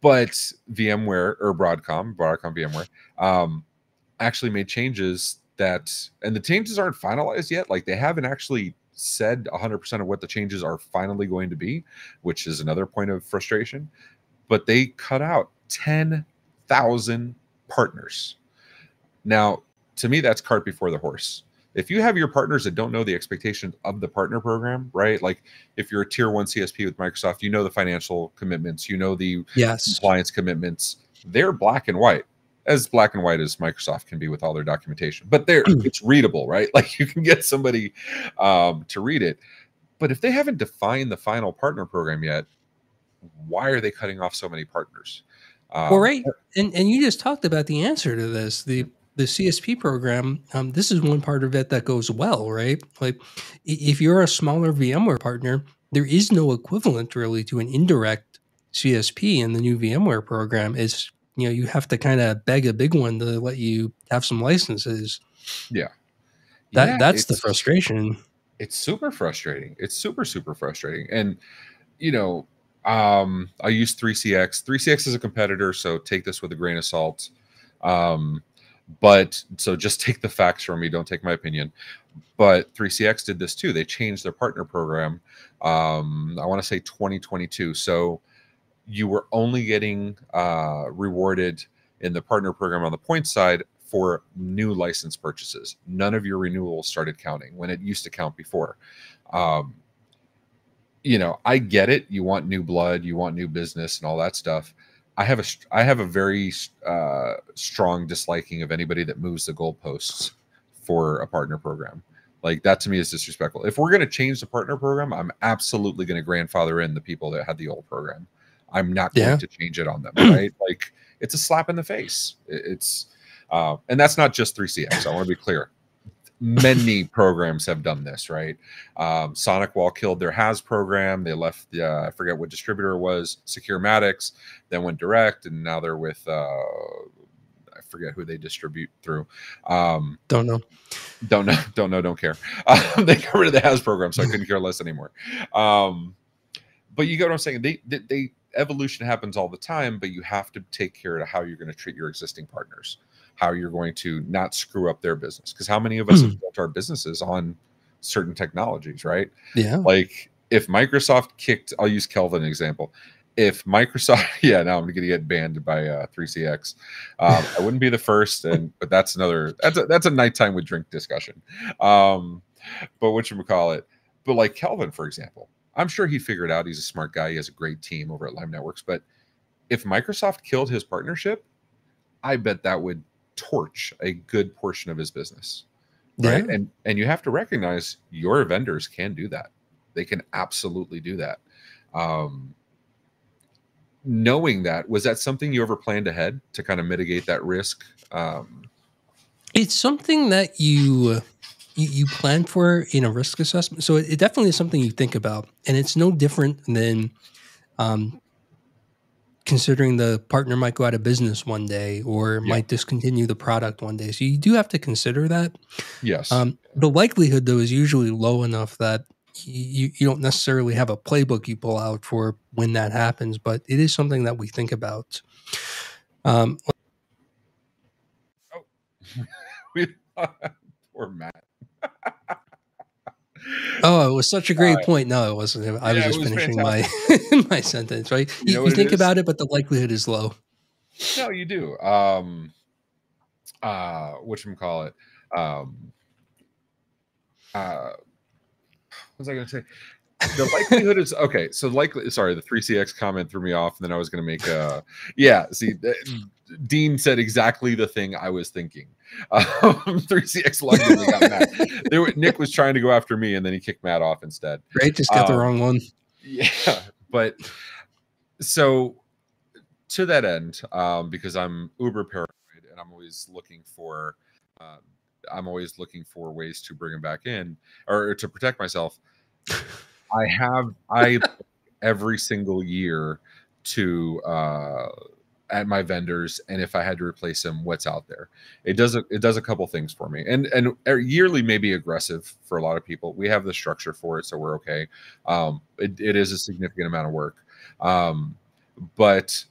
but VMware or Broadcom, Broadcom VMware, um, actually made changes that and the changes aren't finalized yet. Like they haven't actually said 100% of what the changes are finally going to be which is another point of frustration. But they cut out 10,000 partners. Now to me that's cart before the horse. If you have your partners that don't know the expectations of the partner program right? Like if you're a tier 1 csp with microsoft you know the financial commitments you know the yes. compliance commitments. They're black and white as black and white as Microsoft can be with all their documentation. But there, it's readable, right? *laughs* Like you can get somebody um, to read it. But if they haven't defined the final partner program yet, why are they cutting off so many partners? Um, well, right, and and you just talked about the answer to this. The the CSP program, um, this is one part of it that goes well, right? Like if you're a smaller VMware partner, there is no equivalent really to an indirect CSP in the new VMware program. It's you know you have to kind of beg a big one to let you have some licenses. Yeah. That yeah, that's the frustration. It's super frustrating. It's super super frustrating. And you know um i use 3cx 3cx is a competitor so take this with a grain of salt. Um but so just *laughs* take the facts from me. Don't take my opinion. But 3cx did this too. They changed their partner program um i want to say 2022 so you were only getting uh, rewarded in the partner program on the point side for new license purchases. None of your renewals started counting when it used to count before. Um, you know, I get it. You want new blood, you want new business, and all that stuff. I have a I have a very uh, strong disliking of anybody that moves the goalposts for a partner program. Like that to me is disrespectful. If we're going to change the partner program, I'm absolutely going to grandfather in the people that had the old program. I'm not going yeah. to change it on them, *clears throat* right? like it's a slap in the face. It's uh, and that's not just 3CX. I want to be clear. Many *laughs* programs have done this, right? Um, SonicWall killed their HAS program. They left the uh, I forget what distributor it was, Securematics, then went direct, and now they're with uh, I forget who they distribute through. Um, don't know. Don't know. *laughs* Don't know. Don't care. Uh, *laughs* they got rid of the HAS program, so I couldn't care less anymore. Um, but you get what I'm saying. They, they, they evolution happens all the time, but you have to take care of how you're going to treat your existing partners, how you're going to not screw up their business. Because how many of us have hmm. built our businesses on certain technologies, right? Yeah. Like if Microsoft kicked, I'll use Kelvin example. If Microsoft, *laughs* yeah, now I'm going to get banned by uh, 3CX. Um, I wouldn't be the first, and *laughs* but that's another that's a, that's a nighttime with drink discussion. Um, but what you call it? But like Kelvin, for example, I'm sure he figured out he's a smart guy. He has a great team over at Lime Networks. But if Microsoft killed his partnership, I bet that would torch a good portion of his business. Right. Yeah. And and you have to recognize your vendors can do that. They can absolutely do that. Um, knowing that, was that something you ever planned ahead to kind of mitigate that risk? Um, it's something that you you, you plan for in a risk assessment. So it, it, definitely is something you think about, and it's no different than um, considering the partner might go out of business one day or yeah. might discontinue the product one day. So you do have to consider that. Yes. Um, the likelihood though is usually low enough that you, you don't necessarily have a playbook you pull out for when that happens, but it is something that we think about. Um, oh, *laughs* *laughs* poor Matt. Oh, it was such a great uh, point. No, it wasn't. I yeah, was just was finishing fantastic. *laughs* my my sentence. Right? You, you, you think about it, but the likelihood is low. No, you do. Um, uh, what you call it? Um, uh, what was I going to say? the likelihood is okay. So likely, sorry, the three CX comment threw me off, and then I was going to make a yeah. See, *laughs* Dean said exactly the thing I was thinking. Um, *laughs* three CX luckily got mad. *laughs* There, Nick was trying to go after me, and then he kicked Matt off instead. Great, just got um, the wrong one. Yeah, but so to that end, um, because I'm uber paranoid and I'm always looking for, uh, I'm always looking for ways to bring him back in or to protect myself. *laughs* I have I every single year to uh at my vendors and if I had to replace them, what's out there. It does a, it does a couple things for me. And and yearly may be aggressive for a lot of people. We have the structure for it, so we're okay. Um, it, it is a significant amount of work. Um, but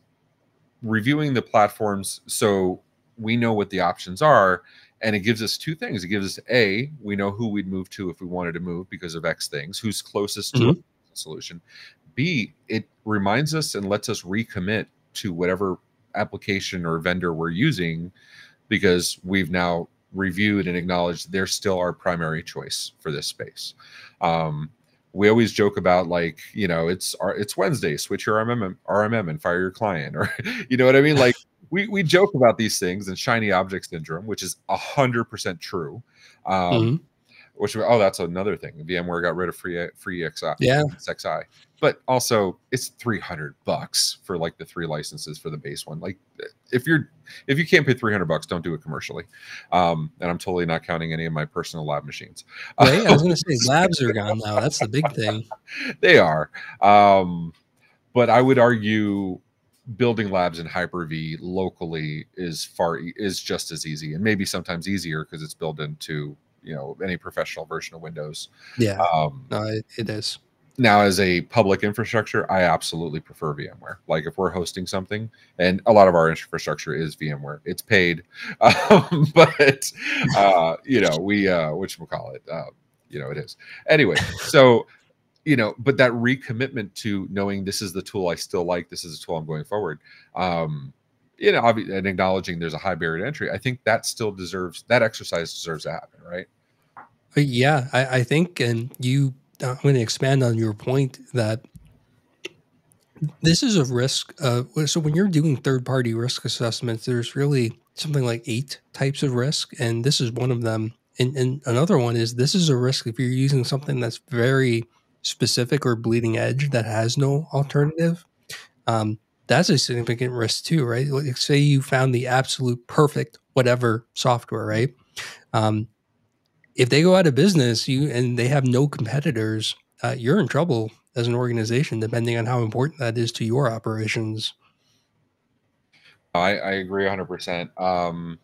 reviewing the platforms so we know what the options are and it gives us two things it gives us a we know who we'd move to if we wanted to move because of x things who's closest mm-hmm. to solution b it reminds us and lets us recommit to whatever application or vendor we're using because we've now reviewed and acknowledged they're still our primary choice for this space um, we always joke about like you know it's our it's wednesday switch your rmm rmm and fire your client or *laughs* you know what i mean like *laughs* we we joke about these things and shiny object syndrome, which is a hundred percent true. Um, mm-hmm. Which oh, that's another thing. VMware got rid of free free XI, yeah, XI, but also it's three hundred bucks for like the three licenses for the base one. Like if you're if you can't pay three hundred bucks, don't do it commercially. Um, and I'm totally not counting any of my personal lab machines. I was going to say *laughs* labs are gone now. That's the big thing. they are. Um, but I would argue building labs in Hyper-V locally is far is just as easy and maybe sometimes easier because it's built into you know any professional version of Windows. Yeah, um, no, it, it is. Now, as a public infrastructure, I absolutely prefer VMware. Like if we're hosting something, and a lot of our infrastructure is VMware, it's paid, *laughs* um, but uh, you know we uh, which we'll call it, uh, you know it is anyway. So you know, but that recommitment to knowing this is the tool I still like, this is the tool I'm going forward. Um, you know, and acknowledging there's a high barrier to entry. I think that still deserves that exercise deserves to happen, right? Yeah, I, I think, and you, uh, I'm going to expand on your point that this is a risk. Uh, so when you're doing third party risk assessments, there's really something like eight types of risk, and this is one of them. And, and another one is this is a risk if you're using something that's very specific or bleeding edge that has no alternative, um, that's a significant risk too, right? Like say you found the absolute perfect whatever software, right? Um, if they go out of business, you and they have no competitors, uh, you're in trouble as an organization, depending on how important that is to your operations. I, I agree 100%. Um,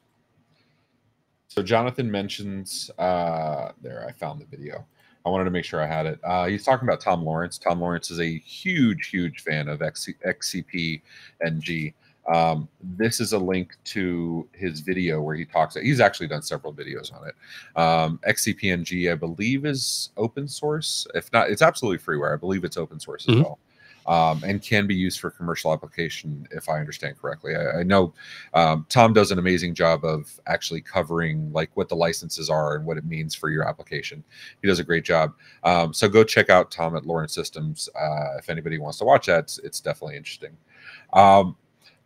so Jonathan mentions uh, there. I found the video. I wanted to make sure I had it. Uh, he's talking about Tom Lawrence. Tom Lawrence is a huge, huge fan of XC- XCP NG. Um, this is a link to his video where he talks. He's actually done several videos on it. Um, XCP-ng, I believe, is open source. If not, it's absolutely freeware. I believe it's open source as mm-hmm. well um, and can be used for commercial application, if I understand correctly. I, I know um, Tom does an amazing job of actually covering like what the licenses are and what it means for your application. He does a great job. Um, so go check out Tom at Lawrence Systems uh, if anybody wants to watch that. It's, it's definitely interesting. Um,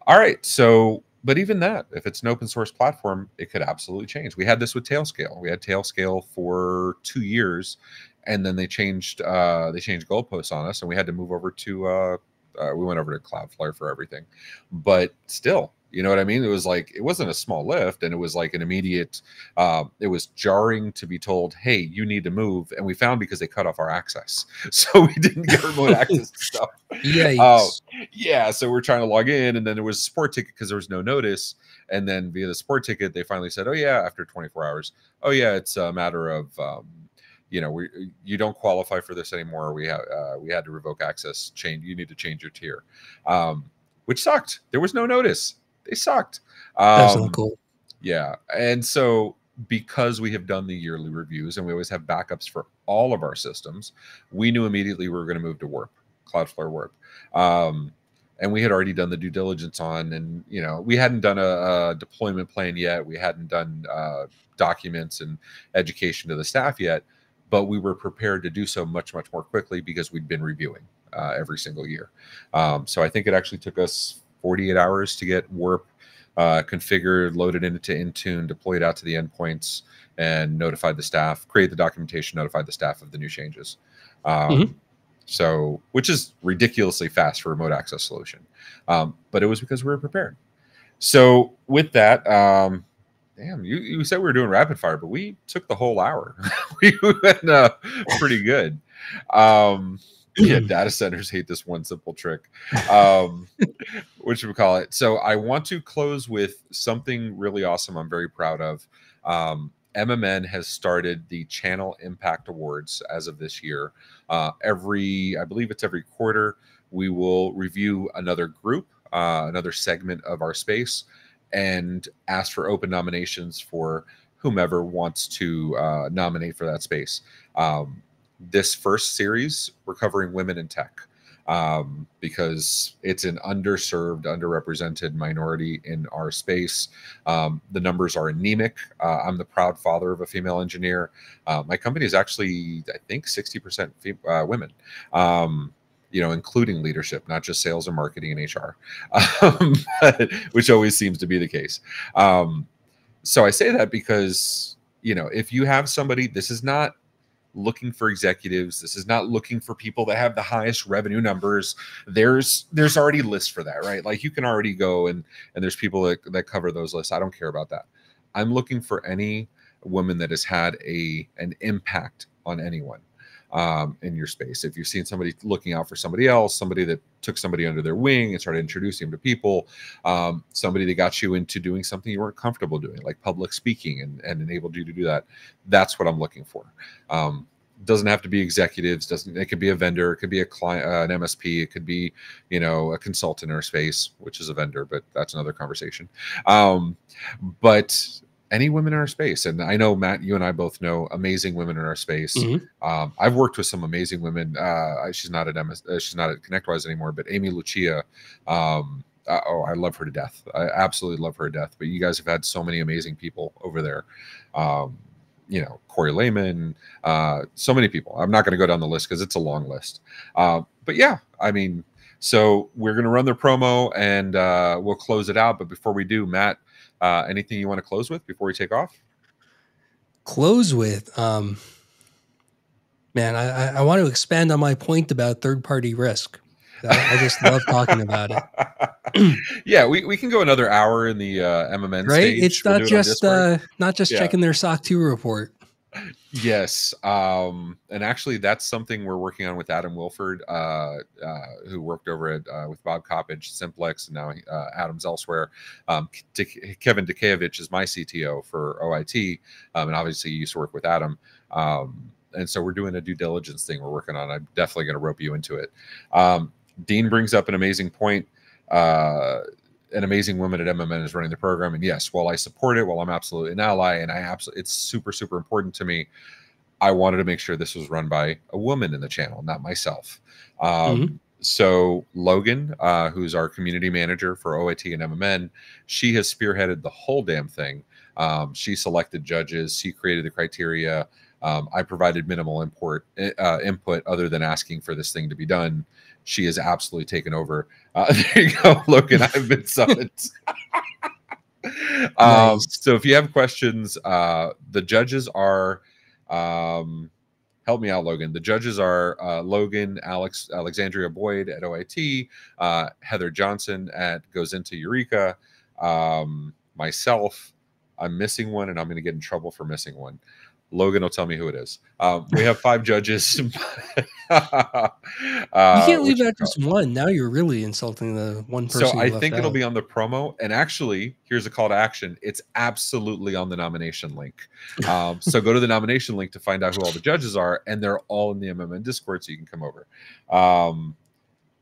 all right, so but even that, if it's an open source platform, it could absolutely change. We had this with Tailscale. We had Tailscale for two years, and then they changed uh, they changed goalposts on us, and we had to move over to uh, uh, we went over to Cloudflare for everything. But still, you know what I mean? It was like it wasn't a small lift, and it was like an immediate. Uh, it was jarring to be told, "Hey, you need to move," and we found because they cut off our access, *laughs* so we didn't get remote *laughs* access to stuff. Yeah, uh, yeah. So we're trying to log in, and then there was a support ticket because there was no notice, and then via the support ticket, they finally said, "Oh yeah," after 24 hours, "Oh yeah, it's a matter of." Um, you know, we you don't qualify for this anymore. We have uh, we had to revoke access. Change. You need to change your tier, um, which sucked. There was no notice. They sucked. Um, That's cool. Yeah, and so because we have done the yearly reviews and we always have backups for all of our systems, we knew immediately we were going to move to Warp, Cloudflare Warp. Um, and we had already done the due diligence on, and you know, we hadn't done a, a deployment plan yet. We hadn't done uh, documents and education to the staff yet, but we were prepared to do so much, much more quickly because we'd been reviewing uh, every single year. Um, so I think it actually took us 48 hours to get Warp uh, configured, loaded into Intune, deployed out to the endpoints, and notified the staff, create the documentation, notified the staff of the new changes. Um, mm-hmm. So, which is ridiculously fast for a remote access solution. Um, but it was because we were prepared. So, with that, um, damn, you, you said we were doing rapid fire, but we took the whole hour. *laughs* we went uh, pretty good. Um, yeah, data centers hate this one simple trick. Um, *laughs* what should we call it? So I want to close with something really awesome. I'm very proud of. Um, MMN has started the Channel Impact Awards as of this year. Uh, every, I believe it's every quarter, we will review another group, uh, another segment of our space, and ask for open nominations for whomever wants to uh, nominate for that space. Um, this first series, we're covering women in tech um, because it's an underserved, underrepresented minority in our space. Um, the numbers are anemic. Uh, I'm the proud father of a female engineer. Uh, my company is actually, I think, 60% fem- uh, women. Um, you know, including leadership, not just sales and marketing and HR, um, *laughs* which always seems to be the case. Um, so I say that because, you know, if you have somebody, this is not looking for executives. This is not looking for people that have the highest revenue numbers. There's there's already lists for that, right? Like you can already go and and there's people that, that cover those lists. I don't care about that. I'm looking for any woman that has had a an impact on anyone um, in your space. If you've seen somebody looking out for somebody else, somebody that took somebody under their wing and started introducing them to people, um, somebody that got you into doing something you weren't comfortable doing, like public speaking, and, and enabled you to do that, that's what I'm looking for. Um, doesn't have to be executives doesn't it could be a vendor it could be a client uh, an msp it could be you know a consultant or space which is a vendor but that's another conversation um, but any women in our space. And I know Matt, you and I both know amazing women in our space. Mm-hmm. Um, I've worked with some amazing women. Uh, she's not at MS, uh, she's not at ConnectWise anymore, but Amy Lucia. Um, uh, oh, I love her to death. I absolutely love her to death. But you guys have had so many amazing people over there. Um, you know, Corey Lehman, uh, so many people. I'm not going to go down the list because it's a long list. Uh, but yeah, I mean, so we're going to run the promo and uh, we'll close it out. But before we do, Matt, uh, anything you want to close with before we take off? Close with, um, man, I, I want to expand on my point about third party risk. I, just love talking about it. *clears throat* yeah, we, we can go another hour in the uh, MMN right. Stage. It's not we'll just it uh, not just yeah. checking their SOC two report. Yes, um, and actually, that's something we're working on with Adam Wilford, uh, uh, who worked over at uh, with Bob Coppedge, Simplex, and now uh, Adam's elsewhere. Um, Kevin Dekevich is my CTO for OIT, um, and obviously, he used to work with Adam. Um, and so, we're doing a due diligence thing we're working on. I'm definitely going to rope you into it. Um, Dean brings up an amazing point. An amazing woman at MMN is running the program. And yes, while I support it, while I'm absolutely an ally, and I absolutely, it's super, super important to me. I wanted to make sure this was run by a woman in the channel, not myself. Um, mm-hmm. So Logan, uh, who's our community manager for OIT and MMN, she has spearheaded the whole damn thing. Um, she selected judges. She created the criteria. Um, I provided minimal import uh, input other than asking for this thing to be done. She has absolutely taken over. Uh, *laughs* there you go, Logan. I've been summoned. *laughs* um, nice. So if you have questions, uh, the judges are. Um, help me out, Logan. The judges are uh, Logan, Alex, Alexandria Boyd at OIT, uh, Heather Johnson at Goes into Eureka, um, myself. I'm missing one, and I'm going to get in trouble for missing one. Logan will tell me who it is. Um, we have five *laughs* judges. *laughs* uh, you can't leave out just one. Now you're really insulting the one person. So I think it'll be on the promo. And actually, here's a call to action. It's absolutely on the nomination link. *laughs* Um, so go to the nomination link to find out who all the judges are, and they're all in the MMN Discord, so you can come over. Um,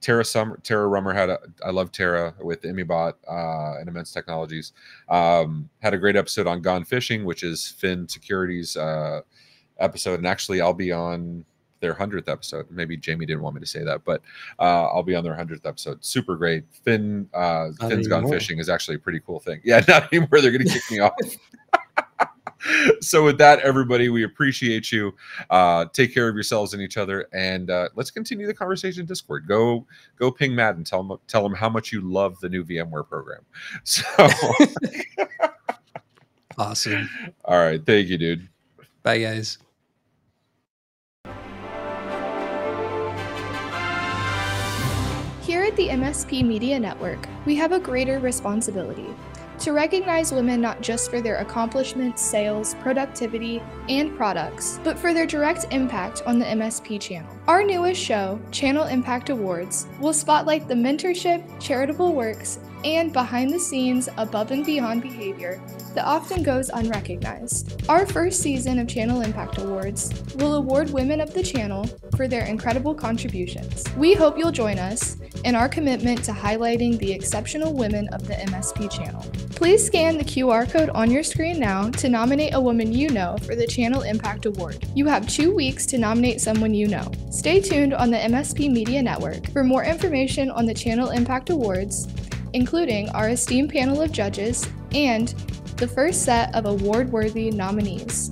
Tara Summer, Tara Rummer had a, I love Tara with Imibot uh, and Immense Technologies. Um, had a great episode on Gone Phishing, which is Phin Securities uh, episode, and actually I'll be on their hundredth episode. Maybe Jamie didn't want me to say that, but uh, I'll be on their hundredth episode. Super great. Phin uh, Phin's Gone Phishing is actually a pretty cool thing. *laughs* Yeah, not anymore. They're going to kick me off. *laughs* *laughs* so with that everybody we appreciate you. Uh take care of yourselves and each other and uh let's continue the conversation in discord. Go go ping matt and tell him tell him how much you love the new vmware program. *laughs* So *laughs* awesome. All right. Thank you dude. Bye guys. Here at the MSP Media Network, we have a greater responsibility to recognize women not just for their accomplishments, sales, productivity, and products, but for their direct impact on the MSP channel. Our newest show, Channel Impact Awards, will spotlight the mentorship, charitable works, and behind the scenes, above and beyond behavior that often goes unrecognized. Our first season of Channel Impact Awards will award women of the channel for their incredible contributions. We hope you'll join us in our commitment to highlighting the exceptional women of the MSP channel. Please scan the QR code on your screen now to nominate a woman you know for the Channel Impact Award. You have two weeks to nominate someone you know. Stay tuned on the MSP Media Network for more information on the Channel Impact Awards, including our esteemed panel of judges and the first set of award worthy nominees.